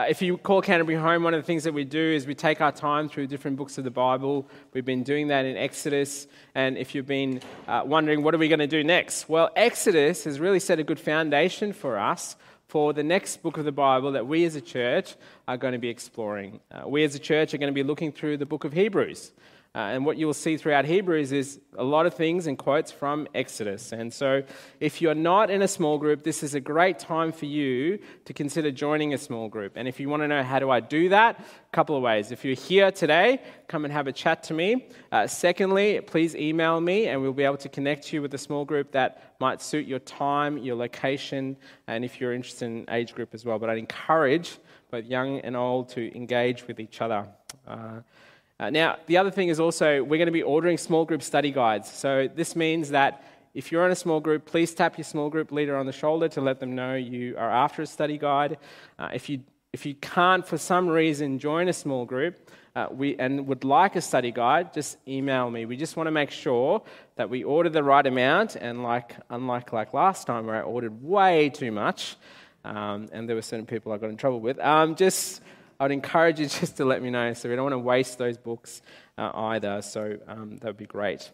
Uh, if you call Canterbury home, one of the things that we do is we take our time through different books of the Bible. We've been doing that in Exodus. And if you've been uh, wondering, what are we going to do next? Well, Exodus has really set a good foundation for us for the next book of the Bible that we as a church are going to be exploring. Uh, we as a church are going to be looking through the book of Hebrews. Uh, and what you will see throughout Hebrews is a lot of things and quotes from Exodus. And so, if you're not in a small group, this is a great time for you to consider joining a small group. And if you want to know how do I do that, a couple of ways. If you're here today, come and have a chat to me. Uh, secondly, please email me, and we'll be able to connect you with a small group that might suit your time, your location, and if you're interested in age group as well. But I'd encourage both young and old to engage with each other. Uh, uh, now, the other thing is also we're going to be ordering small group study guides. So this means that if you're in a small group, please tap your small group leader on the shoulder to let them know you are after a study guide. Uh, if, you, if you can't, for some reason, join a small group uh, we, and would like a study guide, just email me. We just want to make sure that we order the right amount. And like, unlike like last time where I ordered way too much, um, and there were certain people I got in trouble with, um, just I would encourage you just to let me know. So we don't want to waste those books uh, either. So um, that would be great.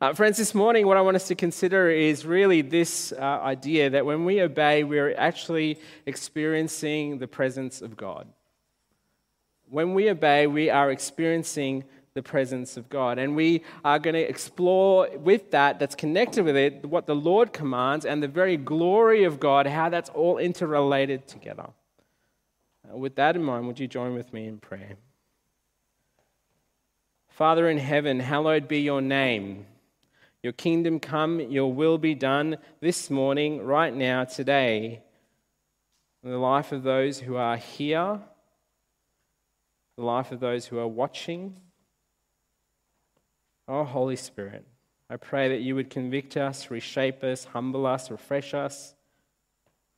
Uh, friends, this morning, what I want us to consider is really this uh, idea that when we obey, we're actually experiencing the presence of God. When we obey, we are experiencing the presence of God. And we are going to explore with that, that's connected with it, what the Lord commands and the very glory of God, how that's all interrelated together. With that in mind, would you join with me in prayer? Father in heaven, hallowed be your name. Your kingdom come, your will be done this morning, right now, today, in the life of those who are here, the life of those who are watching. Oh, Holy Spirit, I pray that you would convict us, reshape us, humble us, refresh us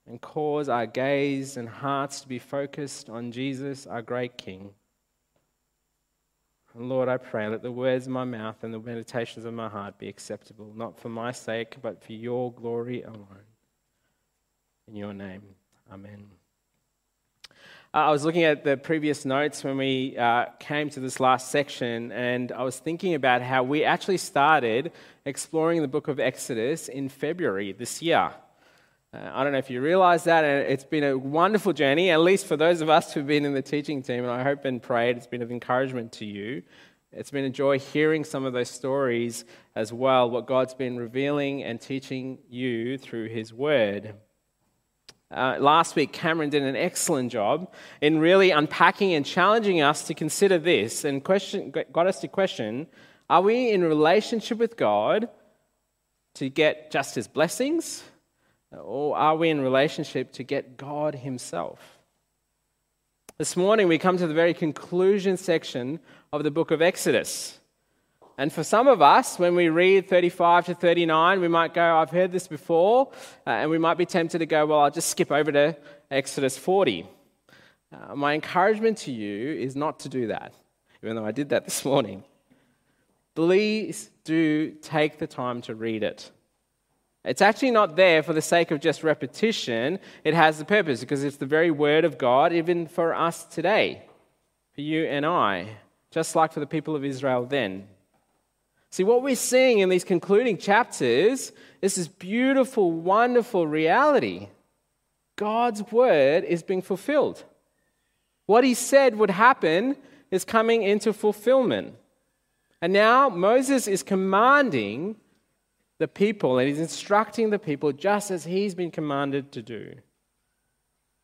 and cause our gaze and hearts to be focused on Jesus, our great King. And Lord, I pray, let the words of my mouth and the meditations of my heart be acceptable, not for my sake, but for your glory alone. In your name, amen. Uh, I was looking at the previous notes when we uh, came to this last section, and I was thinking about how we actually started exploring the book of Exodus in February this year. Uh, I don't know if you realize that, and it's been a wonderful journey, at least for those of us who've been in the teaching team, and I hope and prayed it's been of encouragement to you. It's been a joy hearing some of those stories as well, what God's been revealing and teaching you through His Word. Uh, last week, Cameron did an excellent job in really unpacking and challenging us to consider this and question, got us to question are we in relationship with God to get just His blessings? Or are we in relationship to get God Himself? This morning, we come to the very conclusion section of the book of Exodus. And for some of us, when we read 35 to 39, we might go, I've heard this before, uh, and we might be tempted to go, well, I'll just skip over to Exodus 40. Uh, my encouragement to you is not to do that, even though I did that this morning. Please do take the time to read it. It's actually not there for the sake of just repetition. It has the purpose because it's the very word of God, even for us today, for you and I, just like for the people of Israel then. See, what we're seeing in these concluding chapters is this beautiful, wonderful reality. God's word is being fulfilled. What he said would happen is coming into fulfillment. And now Moses is commanding the people and he's instructing the people just as he's been commanded to do.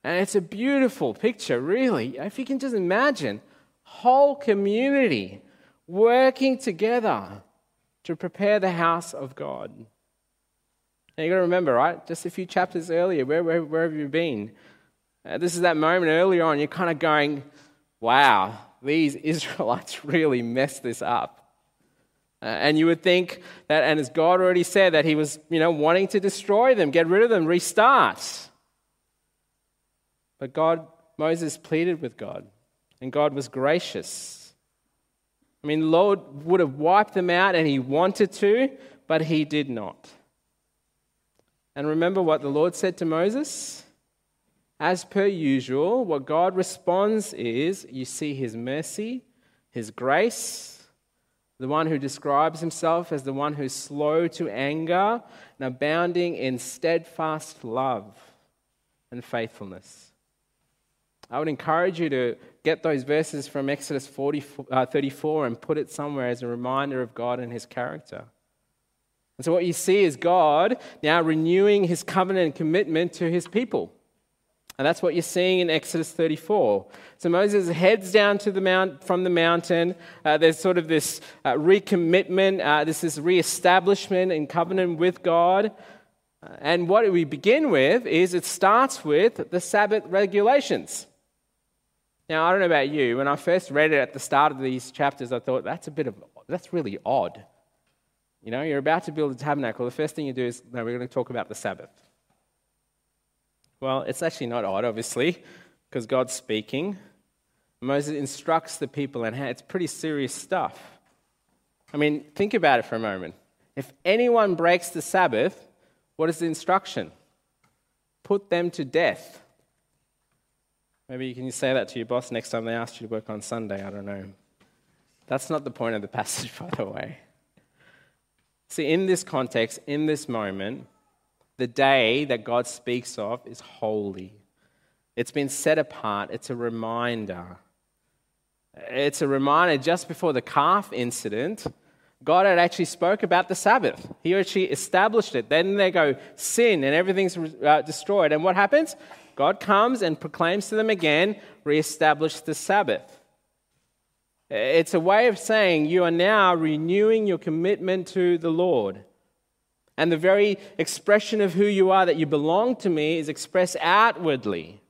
And it's a beautiful picture, really. If you can just imagine, whole community working together to prepare the house of God. And you've got to remember, right? Just a few chapters earlier, where, where, where have you been? Uh, this is that moment earlier on, you're kind of going, wow, these Israelites really messed this up. Uh, and you would think that, and as God already said, that He was, you know, wanting to destroy them, get rid of them, restart. But God, Moses pleaded with God, and God was gracious. I mean, Lord would have wiped them out, and He wanted to, but He did not. And remember what the Lord said to Moses? as per usual, what God responds is you see his mercy, his grace, the one who describes himself as the one who's slow to anger and abounding in steadfast love and faithfulness. I would encourage you to get those verses from Exodus 40, uh, 34 and put it somewhere as a reminder of God and his character. And so, what you see is God now renewing his covenant and commitment to his people. And that's what you're seeing in Exodus 34. So Moses heads down to the mount, from the mountain. Uh, there's sort of this uh, recommitment, uh, this is reestablishment in covenant with God. Uh, and what we begin with is it starts with the Sabbath regulations. Now, I don't know about you. When I first read it at the start of these chapters, I thought that's a bit of, that's really odd. You know, you're about to build a tabernacle. The first thing you do is, no, we're going to talk about the Sabbath. Well, it's actually not odd, obviously, because God's speaking. Moses instructs the people, and it's pretty serious stuff. I mean, think about it for a moment. If anyone breaks the Sabbath, what is the instruction? Put them to death. Maybe you can say that to your boss next time they ask you to work on Sunday. I don't know. That's not the point of the passage, by the way. See, in this context, in this moment, the day that God speaks of is holy. It's been set apart, it's a reminder. It's a reminder just before the calf incident, God had actually spoke about the Sabbath. He actually established it. Then they go sin and everything's uh, destroyed. And what happens? God comes and proclaims to them again, reestablish the Sabbath. It's a way of saying you are now renewing your commitment to the Lord. And the very expression of who you are, that you belong to me, is expressed outwardly.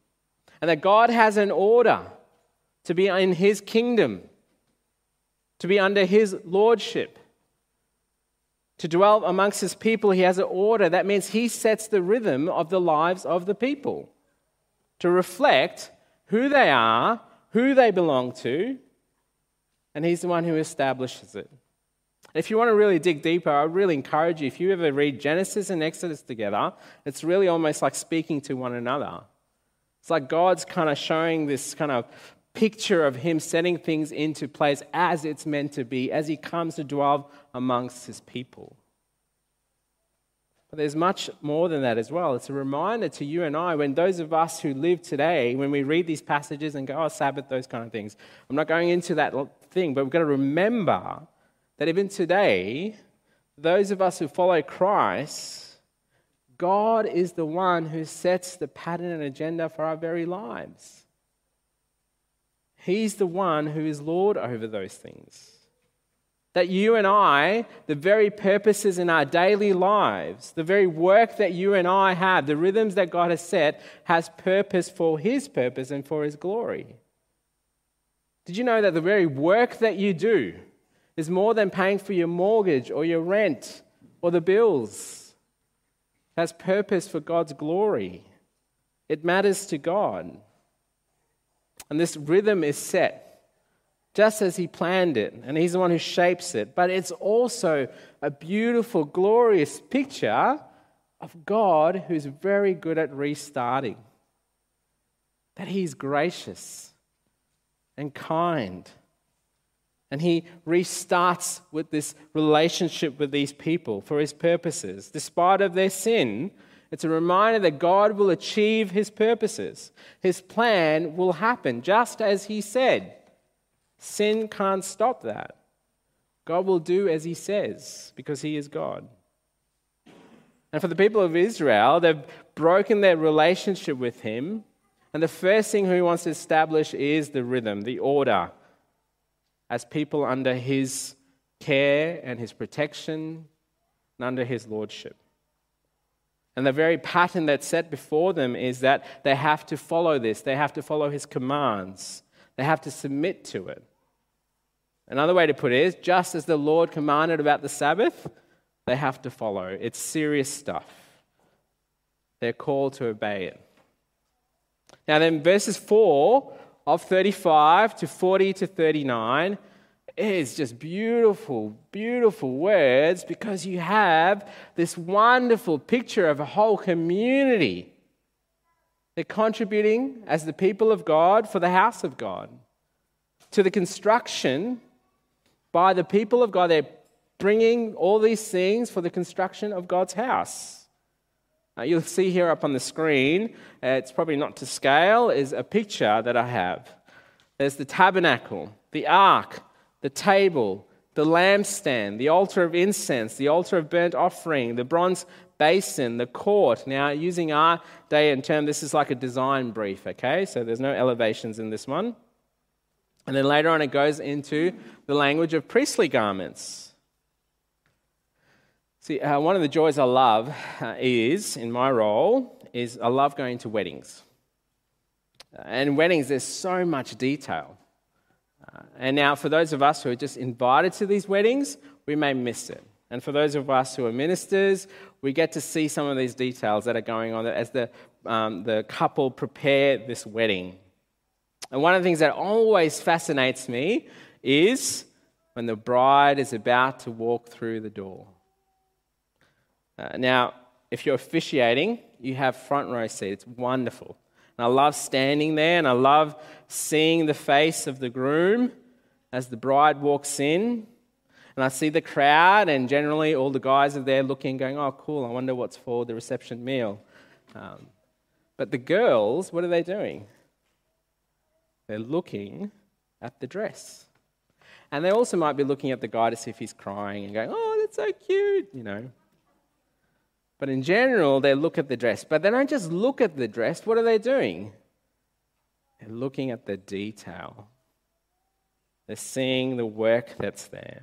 And that God has an order to be in his kingdom, to be under his lordship, to dwell amongst his people. He has an order. That means he sets the rhythm of the lives of the people to reflect who they are, who they belong to, and he's the one who establishes it. If you want to really dig deeper, I really encourage you, if you ever read Genesis and Exodus together, it's really almost like speaking to one another. It's like God's kind of showing this kind of picture of Him setting things into place as it's meant to be, as He comes to dwell amongst His people. But there's much more than that as well. It's a reminder to you and I when those of us who live today, when we read these passages and go, oh, Sabbath, those kind of things. I'm not going into that thing, but we've got to remember that even today, those of us who follow Christ, God is the one who sets the pattern and agenda for our very lives. He's the one who is Lord over those things. That you and I, the very purposes in our daily lives, the very work that you and I have, the rhythms that God has set, has purpose for His purpose and for His glory. Did you know that the very work that you do, is more than paying for your mortgage or your rent or the bills. It has purpose for God's glory. It matters to God. And this rhythm is set just as He planned it, and He's the one who shapes it. But it's also a beautiful, glorious picture of God who's very good at restarting. That He's gracious and kind and he restarts with this relationship with these people for his purposes. Despite of their sin, it's a reminder that God will achieve his purposes. His plan will happen just as he said. Sin can't stop that. God will do as he says because he is God. And for the people of Israel, they've broken their relationship with him. And the first thing he wants to establish is the rhythm, the order as people under his care and his protection and under his lordship. And the very pattern that's set before them is that they have to follow this, they have to follow his commands, they have to submit to it. Another way to put it is just as the Lord commanded about the Sabbath, they have to follow. It's serious stuff. They're called to obey it. Now, then, verses 4 of 35 to 40 to 39 is just beautiful, beautiful words because you have this wonderful picture of a whole community. They're contributing as the people of God for the house of God. To the construction by the people of God, they're bringing all these things for the construction of God's house. Uh, you'll see here up on the screen, uh, it's probably not to scale, is a picture that I have. There's the tabernacle, the ark, the table, the lampstand, the altar of incense, the altar of burnt offering, the bronze basin, the court. Now, using our day and term, this is like a design brief, okay? So there's no elevations in this one. And then later on, it goes into the language of priestly garments. See, uh, one of the joys I love uh, is, in my role, is I love going to weddings. Uh, and weddings, there's so much detail. Uh, and now, for those of us who are just invited to these weddings, we may miss it. And for those of us who are ministers, we get to see some of these details that are going on as the, um, the couple prepare this wedding. And one of the things that always fascinates me is when the bride is about to walk through the door. Uh, now, if you're officiating, you have front row seat. It's wonderful. And I love standing there and I love seeing the face of the groom as the bride walks in. And I see the crowd, and generally all the guys are there looking, going, Oh, cool, I wonder what's for the reception meal. Um, but the girls, what are they doing? They're looking at the dress. And they also might be looking at the guy to see if he's crying and going, Oh, that's so cute, you know. But in general, they look at the dress. But they don't just look at the dress, what are they doing? They're looking at the detail. They're seeing the work that's there.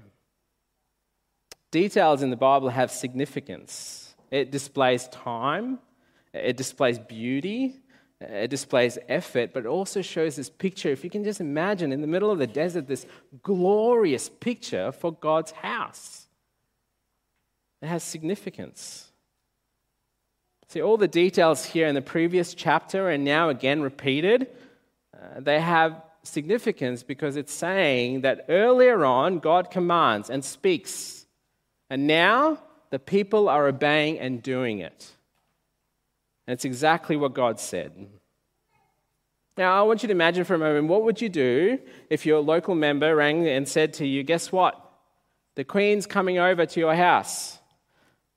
Details in the Bible have significance. It displays time, it displays beauty, it displays effort, but it also shows this picture. If you can just imagine in the middle of the desert, this glorious picture for God's house. It has significance. See, all the details here in the previous chapter and now again repeated, uh, they have significance because it's saying that earlier on, God commands and speaks and now the people are obeying and doing it. And it's exactly what God said. Now, I want you to imagine for a moment what would you do if your local member rang and said to you, Guess what? The Queen's coming over to your house.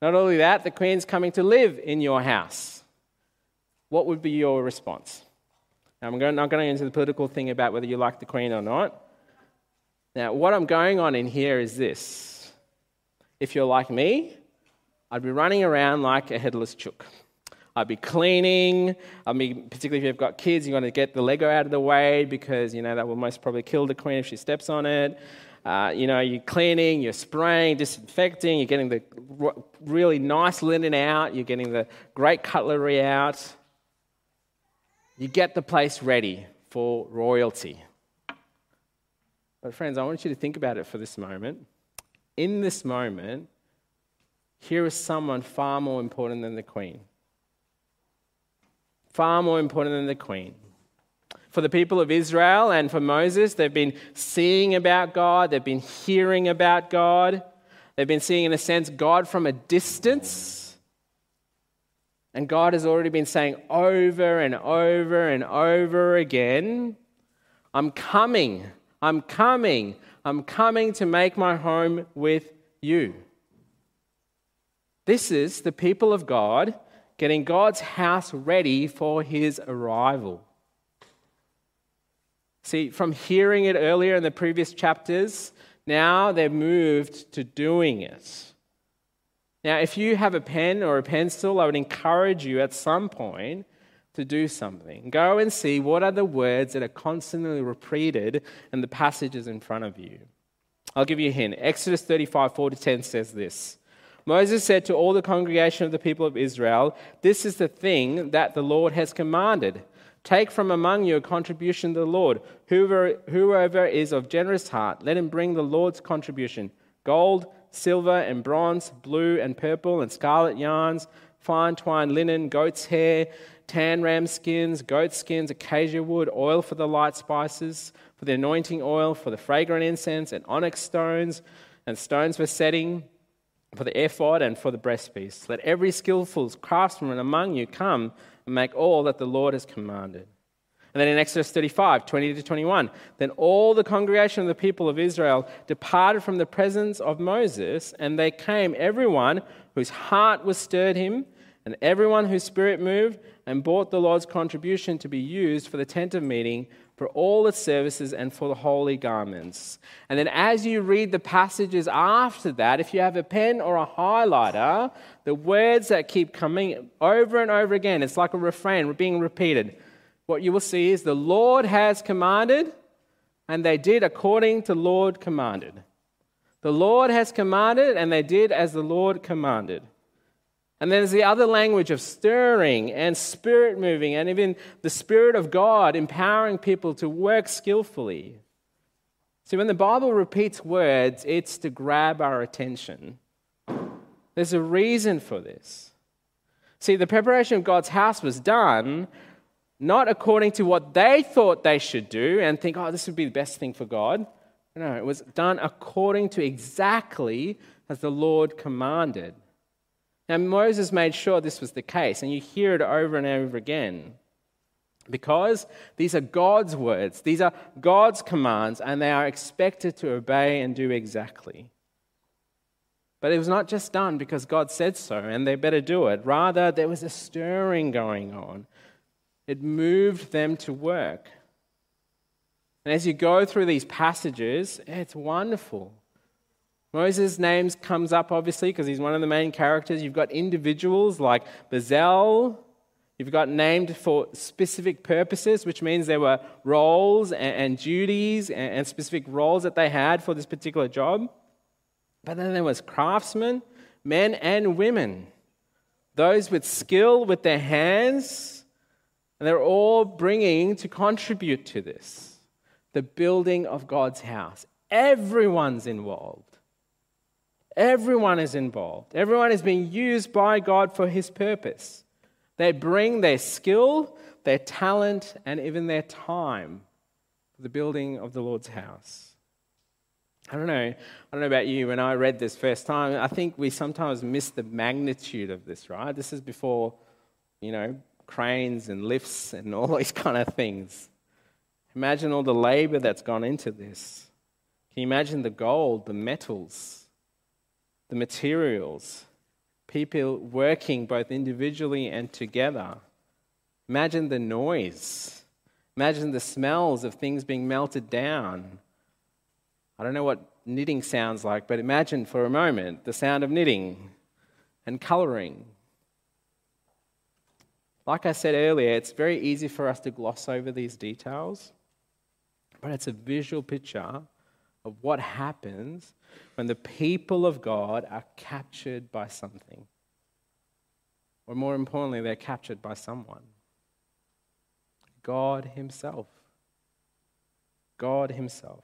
Not only that, the Queen's coming to live in your house. What would be your response? Now, I'm not going into the political thing about whether you like the Queen or not. Now, what I'm going on in here is this if you're like me, I'd be running around like a headless chook. I'd be cleaning. I mean, particularly if you've got kids, you want to get the Lego out of the way because you know that will most probably kill the queen if she steps on it. Uh, you know, you're cleaning, you're spraying, disinfecting, you're getting the really nice linen out, you're getting the great cutlery out. You get the place ready for royalty. But, friends, I want you to think about it for this moment in this moment, here is someone far more important than the queen. Far more important than the queen. For the people of Israel and for Moses, they've been seeing about God, they've been hearing about God, they've been seeing, in a sense, God from a distance. And God has already been saying over and over and over again, I'm coming, I'm coming, I'm coming to make my home with you. This is the people of God getting God's house ready for his arrival. See, from hearing it earlier in the previous chapters, now they're moved to doing it. Now, if you have a pen or a pencil, I would encourage you at some point to do something. Go and see what are the words that are constantly repeated in the passages in front of you. I'll give you a hint. Exodus 35, 4 to 10 says this. Moses said to all the congregation of the people of Israel, This is the thing that the Lord has commanded. Take from among you a contribution to the Lord. Whoever, whoever is of generous heart, let him bring the Lord's contribution gold, silver, and bronze, blue and purple, and scarlet yarns, fine twined linen, goat's hair, tan ram skins, goat skins, acacia wood, oil for the light spices, for the anointing oil, for the fragrant incense, and onyx stones, and stones for setting, for the ephod, and for the breastpiece. Let every skillful craftsman among you come and make all that the Lord has commanded. And then in Exodus 35, 20 to 21, then all the congregation of the people of Israel departed from the presence of Moses, and they came, everyone whose heart was stirred him, and everyone whose spirit moved, and brought the Lord's contribution to be used for the tent of meeting, for all its services, and for the holy garments. And then as you read the passages after that, if you have a pen or a highlighter, the words that keep coming over and over again, it's like a refrain being repeated what you will see is the Lord has commanded, and they did according to Lord commanded. The Lord has commanded, and they did as the Lord commanded. And then there's the other language of stirring and spirit moving, and even the Spirit of God empowering people to work skillfully. See, when the Bible repeats words, it's to grab our attention. There's a reason for this. See, the preparation of God's house was done not according to what they thought they should do and think, oh, this would be the best thing for God. No, it was done according to exactly as the Lord commanded. Now, Moses made sure this was the case, and you hear it over and over again. Because these are God's words, these are God's commands, and they are expected to obey and do exactly. But it was not just done because God said so, and they better do it. Rather, there was a stirring going on. It moved them to work. And as you go through these passages, it's wonderful. Moses' name comes up obviously because he's one of the main characters. You've got individuals like Bezalel. You've got named for specific purposes, which means there were roles and, duties and specific roles that they had for this particular job. But then there was craftsmen, men and women, those with skill with their hands and they're all bringing to contribute to this the building of God's house. Everyone's involved. Everyone is involved. Everyone is being used by God for his purpose. They bring their skill, their talent, and even their time for the building of the Lord's house. I don't know. I don't know about you. When I read this first time, I think we sometimes miss the magnitude of this, right? This is before, you know, cranes and lifts and all these kind of things. Imagine all the labor that's gone into this. Can you imagine the gold, the metals, the materials, people working both individually and together? Imagine the noise. Imagine the smells of things being melted down. I don't know what knitting sounds like, but imagine for a moment the sound of knitting and colouring like I said earlier, it's very easy for us to gloss over these details, but it's a visual picture of what happens when the people of God are captured by something. Or more importantly, they're captured by someone God Himself. God Himself.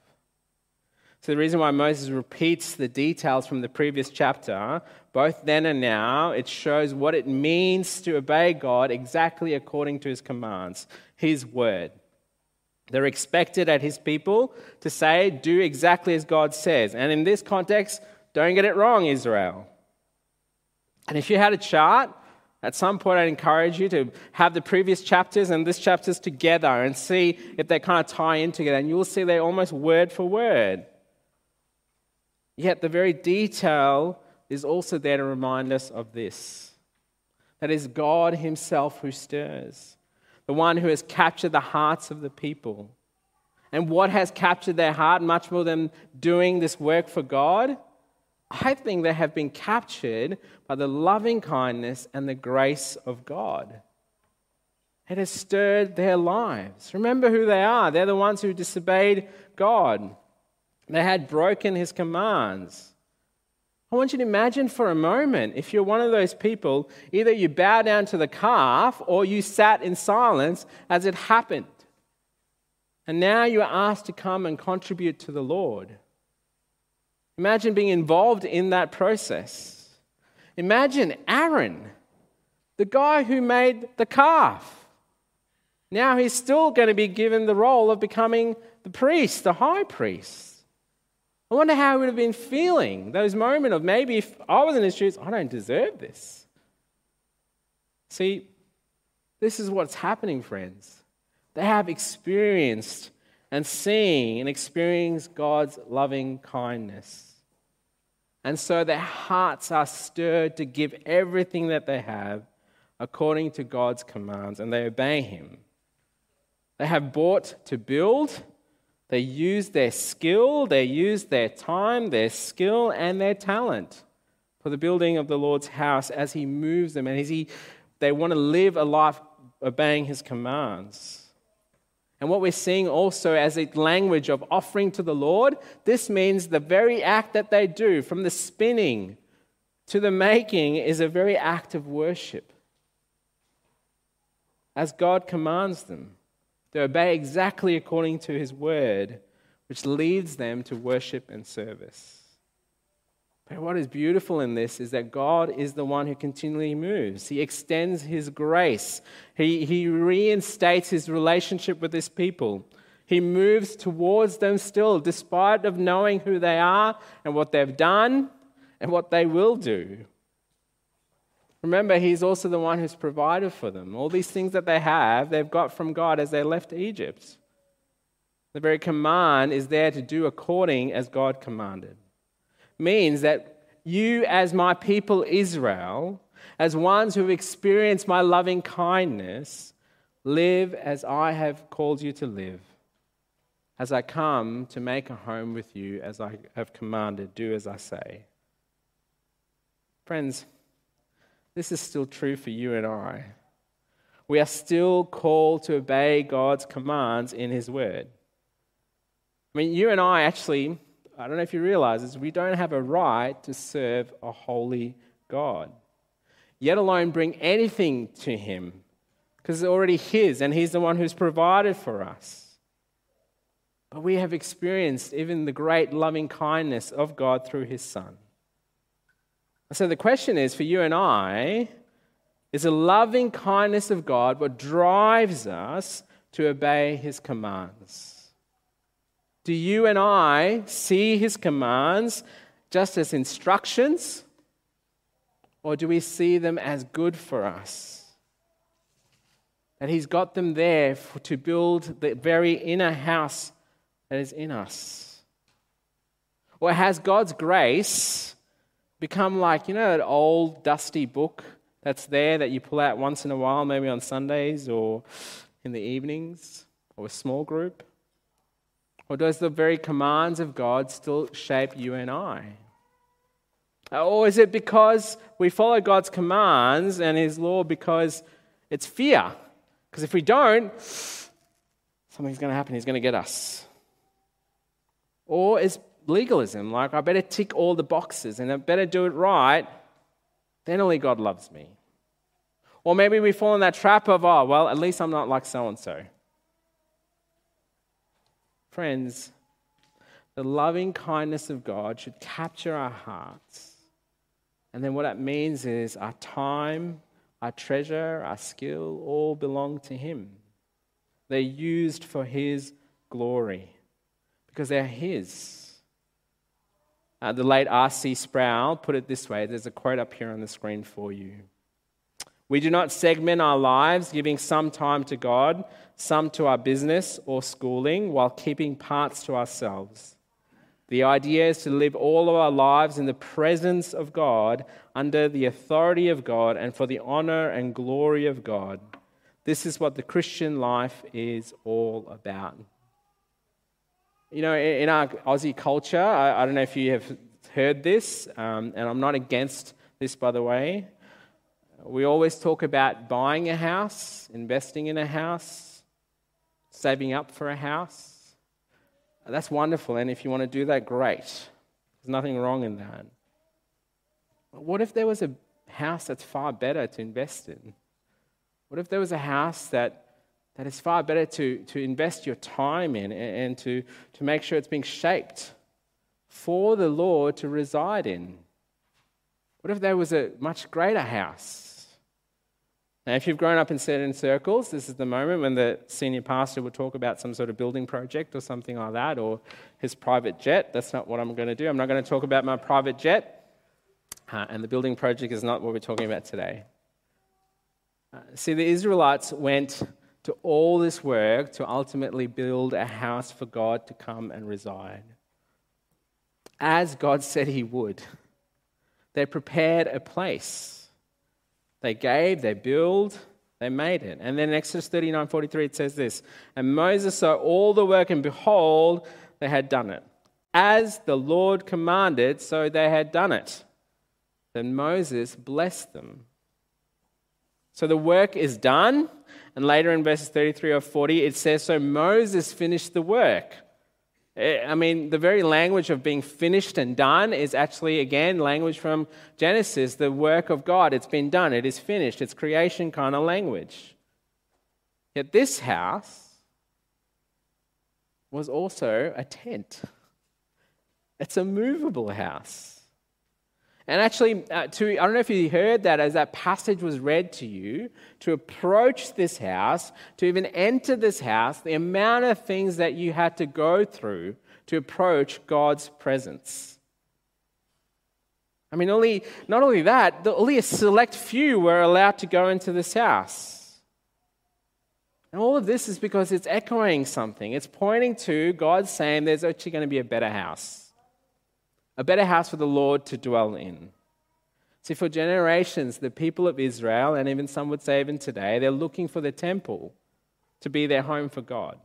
So, the reason why Moses repeats the details from the previous chapter, both then and now, it shows what it means to obey God exactly according to his commands, his word. They're expected at his people to say, do exactly as God says. And in this context, don't get it wrong, Israel. And if you had a chart, at some point, I'd encourage you to have the previous chapters and this chapters together and see if they kind of tie in together. And you'll see they're almost word for word. Yet the very detail is also there to remind us of this that is God Himself who stirs, the one who has captured the hearts of the people. And what has captured their heart much more than doing this work for God? I think they have been captured by the loving kindness and the grace of God. It has stirred their lives. Remember who they are. They're the ones who disobeyed God. They had broken his commands. I want you to imagine for a moment if you're one of those people, either you bow down to the calf or you sat in silence as it happened. And now you are asked to come and contribute to the Lord. Imagine being involved in that process. Imagine Aaron, the guy who made the calf. Now he's still going to be given the role of becoming the priest, the high priest. I wonder how he would have been feeling those moments of maybe if I was in his shoes, I don't deserve this. See, This is what's happening, friends. They have experienced and seen and experienced God's loving kindness. And so their hearts are stirred to give everything that they have according to God's commands, and they obey Him. They have bought to build, they use their skill, they use their time, their skill, and their talent for the building of the Lord's house as He moves them, and as he, they want to live a life obeying His commands. And what we're seeing also as a language of offering to the Lord, this means the very act that they do, from the spinning to the making, is a very act of worship. As God commands them, they obey exactly according to His word, which leads them to worship and service. But what is beautiful in this is that God is the one who continually moves. He extends His grace, He, he reinstates His relationship with His people. He moves towards them still, despite of knowing who they are and what they've done and what they will do. Remember, He's also the one who's provided for them. All these things that they have, they've got from God as they left Egypt. The very command is there to do according as God commanded means that you, as my people Israel, as ones who have experienced my loving kindness, live as I have called you to live. As I come to make a home with you, as I have commanded, do as I say. Friends, this is still true for you and I. We are still called to obey God's commands in His Word. I mean, you and I actually I don't know if you realize this, we don't have a right to serve a holy God, yet alone bring anything to Him, because it's already His, and He's the one who's provided for us. But we have experienced even the great loving kindness of God through His Son. So the question is for you and I is the loving kindness of God what drives us to obey His commands? Do you and I see his commands just as instructions? Or do we see them as good for us? That he's got them there for, to build the very inner house that is in us? Or has God's grace become like, you know, that old dusty book that's there that you pull out once in a while, maybe on Sundays or in the evenings or a small group? Or does the very commands of God still shape you and I? Or is it because we follow God's commands and His law because it's fear? Because if we don't, something's going to happen. He's going to get us. Or is legalism like, I better tick all the boxes and I better do it right, then only God loves me? Or maybe we fall in that trap of, oh, well, at least I'm not like so and so. Friends, the loving kindness of God should capture our hearts. And then what that means is our time, our treasure, our skill all belong to Him. They're used for His glory because they're His. Uh, the late R.C. Sproul put it this way there's a quote up here on the screen for you. We do not segment our lives, giving some time to God, some to our business or schooling, while keeping parts to ourselves. The idea is to live all of our lives in the presence of God, under the authority of God, and for the honor and glory of God. This is what the Christian life is all about. You know, in our Aussie culture, I, don't know if you have heard this, um, and I'm not against this, by the way. We always talk about buying a house, investing in a house, saving up for a house. That's wonderful. And if you want to do that, great. There's nothing wrong in that. But what if there was a house that's far better to invest in? What if there was a house that, that is far better to, to invest your time in and, and to, to make sure it's being shaped for the Lord to reside in? What if there was a much greater house now, if you've grown up in certain circles, this is the moment when the senior pastor will talk about some sort of building project or something like that, or his private jet. That's not what I'm going to do. I'm not going to talk about my private jet, uh, and the building project is not what we're talking about today. Uh, see, the Israelites went to all this work to ultimately build a house for God to come and reside. As God said He would, they prepared a place. They gave, they built, they made it. And then in Exodus 39 43, it says this And Moses saw all the work, and behold, they had done it. As the Lord commanded, so they had done it. Then Moses blessed them. So the work is done. And later in verses 33 or 40, it says, So Moses finished the work. Eh, I mean, the very language of being finished and done is actually, again, language from Genesis, the work of God. It's been done, it is finished. It's creation kind of language. Yet this house was also a tent, it's a movable house. And actually, uh, to, I don't know if you heard that as that passage was read to you, to approach this house, to even enter this house, the amount of things that you had to go through to approach God's presence. I mean, only, not only that, the, only a select few were allowed to go into this house. And all of this is because it's echoing something. It's pointing to God saying there's actually going to be a better house a better house for the Lord to dwell in. See, for generations, the people of Israel, and even some would say even today, they're looking for the temple to be their home for God.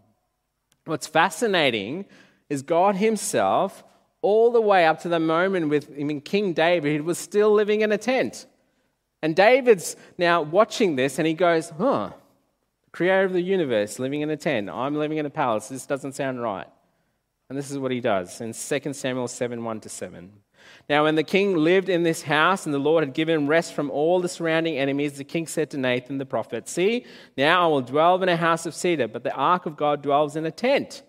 What's fascinating is God Himself, all the way up to the moment with I mean, King David, he was still living in a tent. And David's now watching this and he goes, huh, creator of the universe living in a tent. I'm living in a palace. This doesn't sound right. And this is what he does in 2 Samuel 7 1 to 7. Now, when the king lived in this house and the Lord had given rest from all the surrounding enemies, the king said to Nathan the prophet, See, now I will dwell in a house of cedar, but the ark of God dwells in a tent.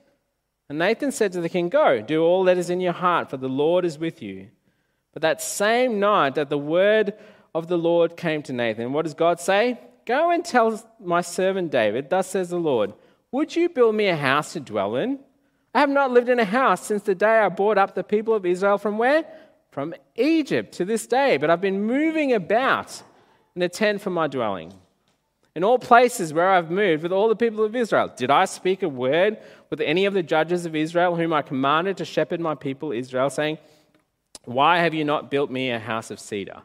And Nathan said to the king, Go, do all that is in your heart, for the Lord is with you. But that same night that the word of the Lord came to Nathan, what does God say? Go and tell my servant David, Thus says the Lord, Would you build me a house to dwell in? I have not lived in a house since the day I brought up the people of Israel from where? From Egypt to this day. But I've been moving about in a tent for my dwelling. In all places where I've moved with all the people of Israel, did I speak a word with any of the judges of Israel whom I commanded to shepherd my people Israel, saying, Why have you not built me a house of cedar?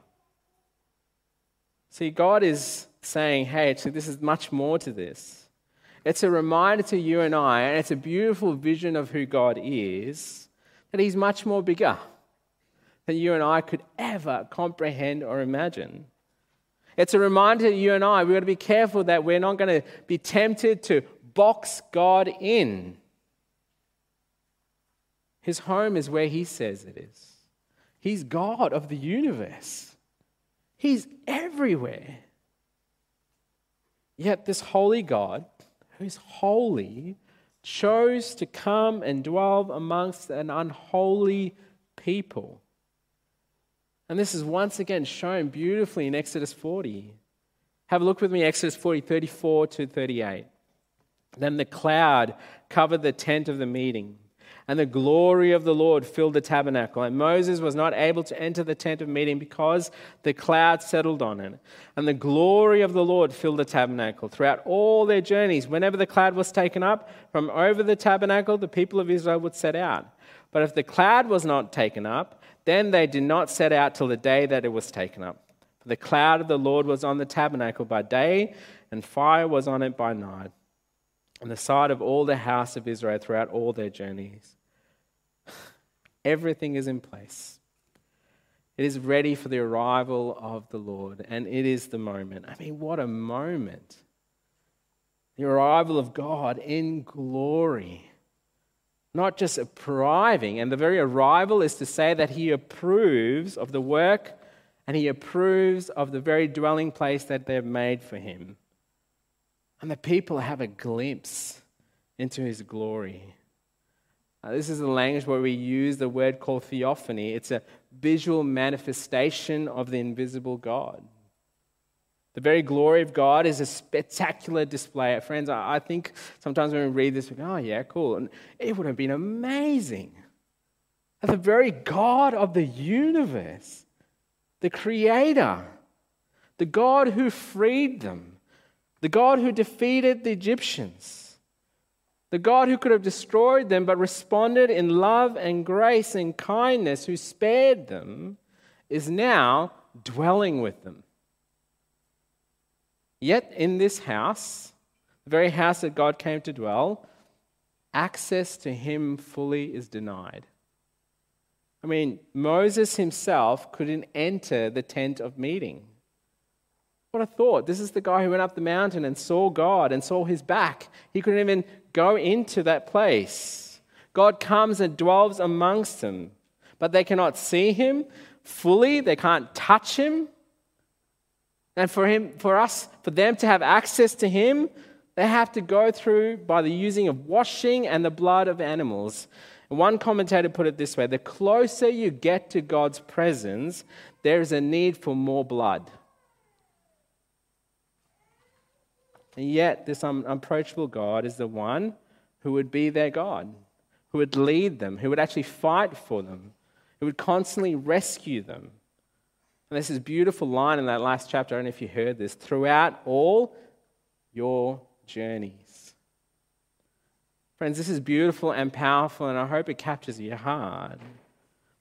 See, God is saying, Hey, actually, this is much more to this. It's a reminder to you and I, and it's a beautiful vision of who God is, that He's much more bigger than you and I could ever comprehend or imagine. It's a reminder to you and I, we've got to be careful that we're not going to be tempted to box God in. His home is where He says it is. He's God of the universe, He's everywhere. Yet, this holy God, who's holy, chose to come and dwell amongst an unholy people. And this is once again shown beautifully in Exodus 40. Have a look with me, Exodus 40, 34 to 38. Then the cloud covered the tent of the meeting and the glory of the Lord filled the tabernacle. And Moses was not able to enter the tent of meeting because the cloud settled on it. And the glory of the Lord filled the tabernacle. Throughout all their journeys, whenever the cloud was taken up from over the tabernacle, the people of Israel would set out. But if the cloud was not taken up, then they did not set out till the day that it was taken up. For the cloud of the Lord was on the tabernacle by day, and fire was on it by night, on the side of all the house of Israel throughout all their journeys. Everything is in place. It is ready for the arrival of the Lord, and it is the moment. I mean, what a moment! The arrival of God in glory. Not just arriving, and the very arrival is to say that He approves of the work and He approves of the very dwelling place that they've made for Him. And the people have a glimpse into His glory. Uh, this is the language where we use the word called theophany. It's a visual manifestation of the invisible God. The very glory of God is a spectacular display. Friends, I think sometimes when we read this, we go, oh, yeah, cool. And it would have been amazing. That the very God of the universe, the Creator, the God who freed them, the God who defeated the Egyptians, the God who could have destroyed them but responded in love and grace and kindness, who spared them, is now dwelling with them. Yet in this house, the very house that God came to dwell, access to him fully is denied. I mean, Moses himself couldn't enter the tent of meeting. What a thought. This is the guy who went up the mountain and saw God and saw his back. He couldn't even go into that place. God comes and dwells amongst them, but they cannot see him fully, they can't touch him. And for him, for us, for them to have access to him, they have to go through by the using of washing and the blood of animals. One commentator put it this way the closer you get to God's presence, there is a need for more blood. And yet, this unapproachable God is the one who would be their God, who would lead them, who would actually fight for them, who would constantly rescue them. And there's this beautiful line in that last chapter. I don't know if you heard this. Throughout all your journeys. Friends, this is beautiful and powerful, and I hope it captures your heart.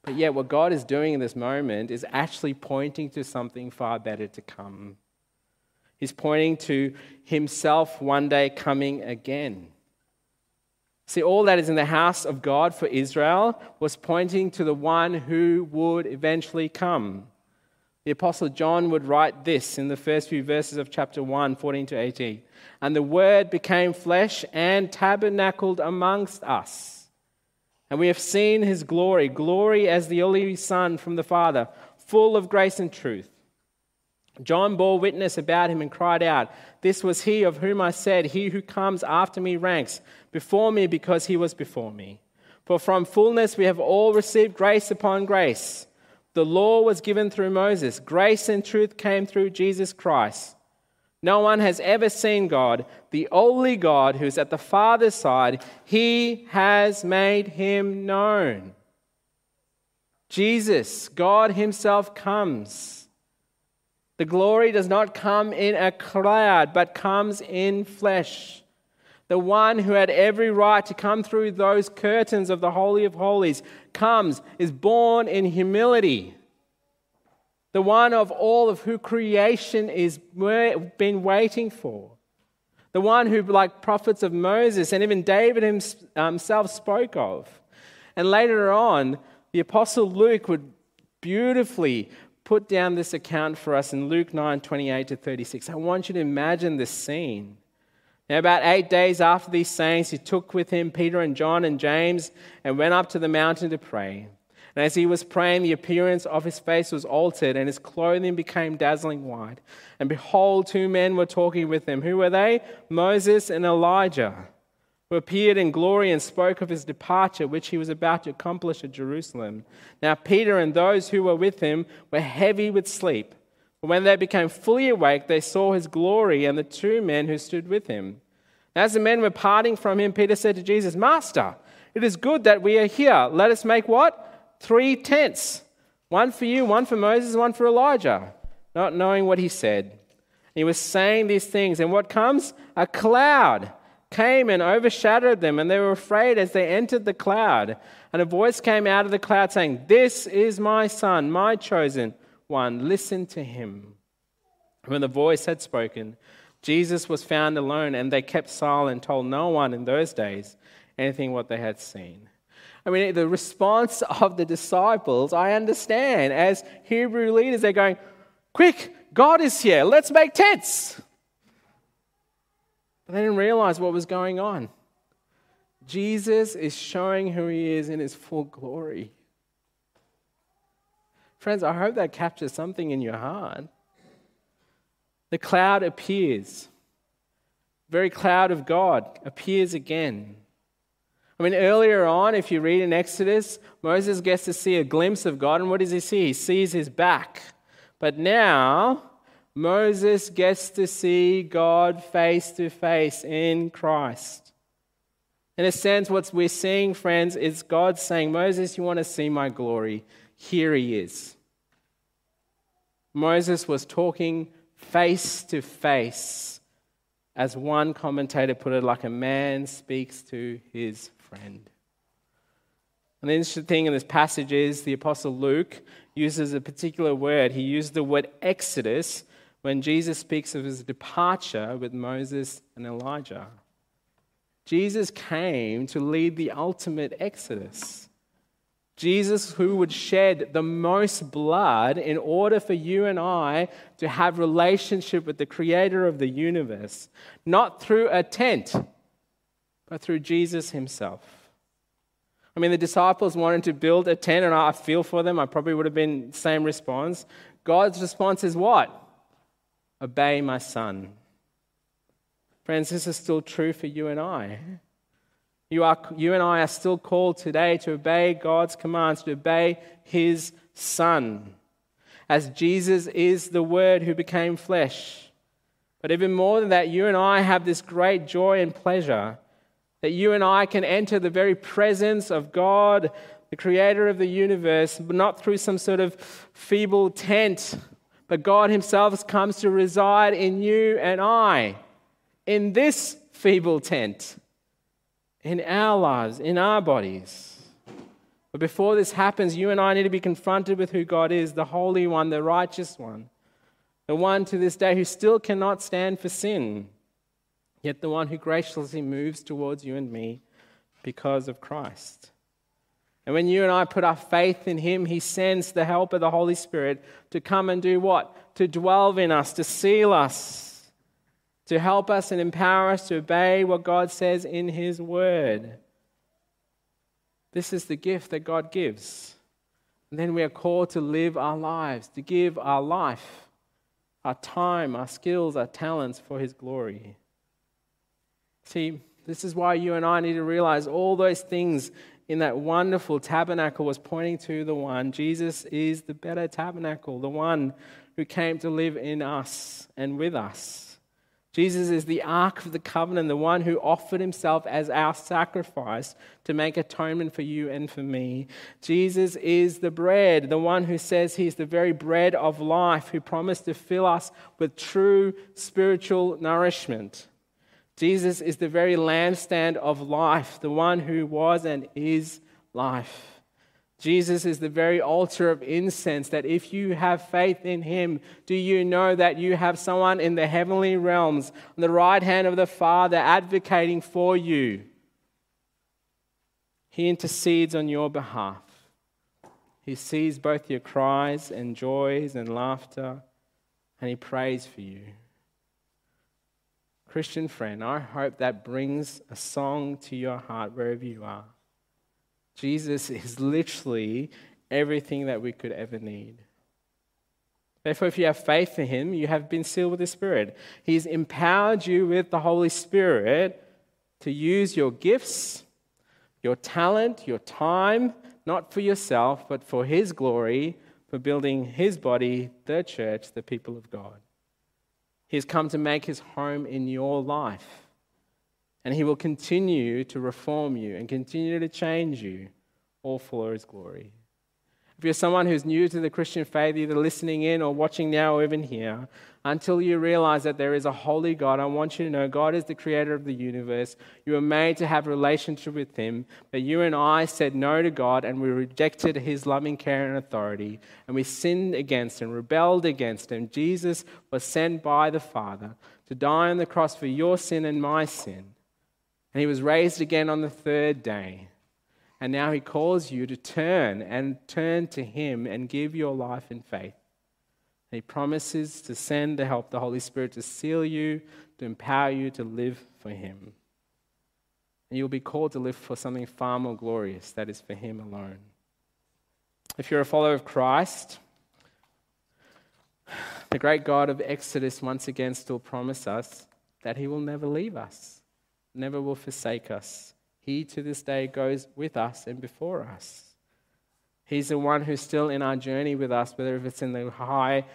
But yet, what God is doing in this moment is actually pointing to something far better to come. He's pointing to Himself one day coming again. See, all that is in the house of God for Israel was pointing to the one who would eventually come. The Apostle John would write this in the first few verses of chapter 1, 14 to 18. And the Word became flesh and tabernacled amongst us. And we have seen his glory, glory as the only Son from the Father, full of grace and truth. John bore witness about him and cried out, This was he of whom I said, He who comes after me ranks before me because he was before me. For from fullness we have all received grace upon grace. The law was given through Moses, grace and truth came through Jesus Christ. No one has ever seen God, the only God who's at the Father's side. He has made him known. Jesus, God Himself, comes. The glory does not come in a cloud, but comes in flesh. The one who had every right to come through those curtains of the Holy of Holies comes, is born in humility. The one of all of who creation is been waiting for. The one who, like prophets of Moses and even David himself spoke of. And later on, the Apostle Luke would beautifully put down this account for us in Luke 9 28 to 36. I want you to imagine this scene. Now, about eight days after these sayings, he took with him Peter and John and James and went up to the mountain to pray. And as he was praying, the appearance of his face was altered, and his clothing became dazzling white. And behold, two men were talking with him. Who were they? Moses and Elijah, who appeared in glory and spoke of his departure, which he was about to accomplish at Jerusalem. Now, Peter and those who were with him were heavy with sleep. But when they became fully awake, they saw his glory and the two men who stood with him. As the men were parting from him, Peter said to Jesus, Master, it is good that we are here. Let us make what? Three tents. One for you, one for Moses, one for Elijah. Not knowing what he said. He was saying these things, and what comes? A cloud came and overshadowed them, and they were afraid as they entered the cloud. And a voice came out of the cloud saying, This is my son, my chosen one, listen to him. When the voice had spoken, Jesus was found alone, and they kept silent, told no one in those days anything what they had seen. I mean, the response of the disciples, I understand. As Hebrew leaders, they're going, Quick, God is here, let's make tents. But they didn't realize what was going on. Jesus is showing who he is in his full glory. Friends, I hope that captures something in your heart. The cloud appears. very cloud of God appears again. I mean, earlier on, if you read in Exodus, Moses gets to see a glimpse of God, and what does he see? He sees his back. But now, Moses gets to see God face to face in Christ. In a sense, what we're seeing, friends, is God saying, Moses, you want to see my glory? Here he is. Moses was talking face to face as one commentator put it, like a man speaks to his friend. And the interesting thing in this passage is the Apostle Luke uses a particular word. He used the word exodus when Jesus speaks of his departure with Moses and Elijah. Jesus came to lead the ultimate exodus. Jesus, who would shed the most blood in order for you and I to have relationship with the creator of the universe, not through a tent, but through Jesus himself. I mean, the disciples wanted to build a tent, and I feel for them. I probably would have been same response. God's response is what? Obey my son. Friends, this is still true for you and I. You, are, you and I are still called today to obey God's commands, to obey His Son, as Jesus is the Word who became flesh. But even more than that, you and I have this great joy and pleasure that you and I can enter the very presence of God, the Creator of the universe, but not through some sort of feeble tent, but God Himself comes to reside in you and I, in this feeble tent in our lives, in our bodies. But before this happens, you and I need to be confronted with who God is the Holy One, the righteous one, the one to this day who still cannot stand for sin, yet the one who graciously moves towards you and me because of Christ. And when you and I put our faith in Him, He sends the help of the Holy Spirit to come and do what? To dwell in us, to seal us to help us and empower us to obey what God says in His Word. This is the gift that God gives. And then we are called to live our lives, to give our life, our time, our skills, our talents for His glory. See, this is why you and I need to realize all those things in that wonderful tabernacle was pointing to the one. Jesus is the better tabernacle, the one who came to live in us and with us. Jesus is the Ark of the Covenant, the one who offered himself as our sacrifice to make atonement for you and for me. Jesus is the bread, the one who says he's the very bread of life, who promised to fill us with true spiritual nourishment. Jesus is the very lampstand of life, the one who was and is life. Jesus is the very altar of incense that if you have faith in him, do you know that you have someone in the heavenly realms on the right hand of the Father advocating for you? He intercedes on your behalf. He sees both your cries and joys and laughter, and he prays for you. Christian friend, I hope that brings a song to your heart wherever you are. Jesus is literally everything that we could ever need. Therefore, if you have faith in Him, you have been sealed with the Spirit. He's empowered you with the Holy Spirit to use your gifts, your talent, your time, not for yourself, but for His glory, for building His body, the church, the people of God. He's come to make His home in your life. And he will continue to reform you and continue to change you, all for his glory. If you're someone who's new to the Christian faith, either listening in or watching now or even here, until you realize that there is a holy God, I want you to know God is the creator of the universe. You were made to have a relationship with Him, but you and I said no to God and we rejected His loving care and authority, and we sinned against Him, rebelled against Him. Jesus was sent by the Father to die on the cross for your sin and my sin. And he was raised again on the third day. And now he calls you to turn and turn to him and give your life in faith. And he promises to send the help, the Holy Spirit, to seal you, to empower you to live for him. And you'll be called to live for something far more glorious that is for him alone. If you're a follower of Christ, the great God of Exodus once again still promises us that he will never leave us never will forsake us. He to this day goes with us and before us. He's the one who's still in our journey with us, whether if it's in the high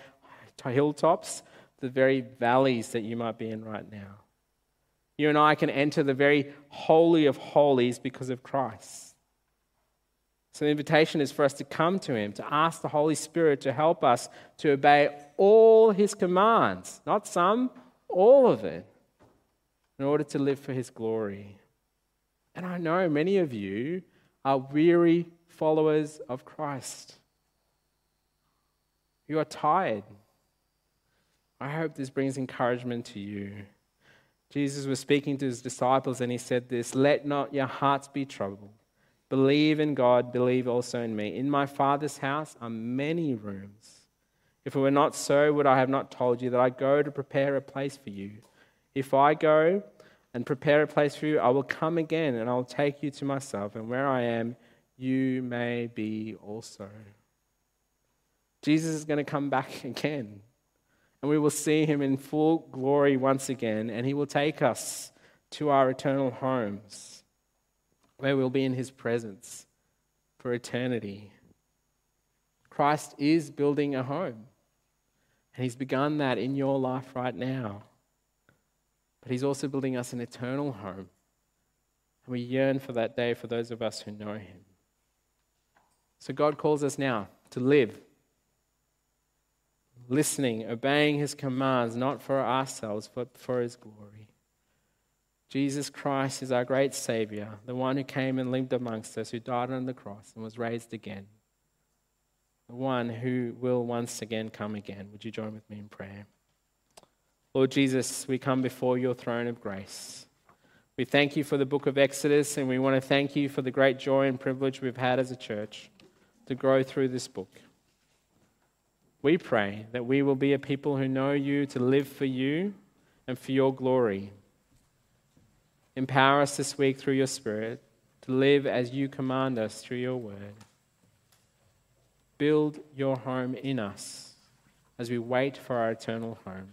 hilltops, the very valleys that you might be in right now. You and I can enter the very holy of holies because of Christ. So the invitation is for us to come to Him, to ask the Holy Spirit to help us to obey all His commands, not some, all of it. in order to live for his glory. And I know many of you are weary followers of Christ. You are tired. I hope this brings encouragement to you. Jesus was speaking to his disciples and he said this Let not your hearts be troubled. Believe in God, believe also in me. In my Father's house are many rooms. If it were not so, would I have not told you that I go to prepare a place for you? If I go and prepare a place for you, I will come again and I will take you to myself, and where I am, you may be also. Jesus is going to come back again, and we will see him in full glory once again, and he will take us to our eternal homes, where we'll be in his presence for eternity. Christ is building a home, and he's begun that in your life right now. But he's also building us an eternal home. And we yearn for that day for those of us who know him. So God calls us now to live, listening, obeying his commands, not for ourselves, but for his glory. Jesus Christ is our great Savior, the one who came and lived amongst us, who died on the cross and was raised again, the one who will once again come again. Would you join with me in prayer? Lord Jesus, we come before your throne of grace. We thank you for the book of Exodus, and we want to thank you for the great joy and privilege we've had as a church to grow through this book. We pray that we will be a people who know you, to live for you and for your glory. Empower us this week through your Spirit to live as you command us through your word. Build your home in us as we wait for our eternal home.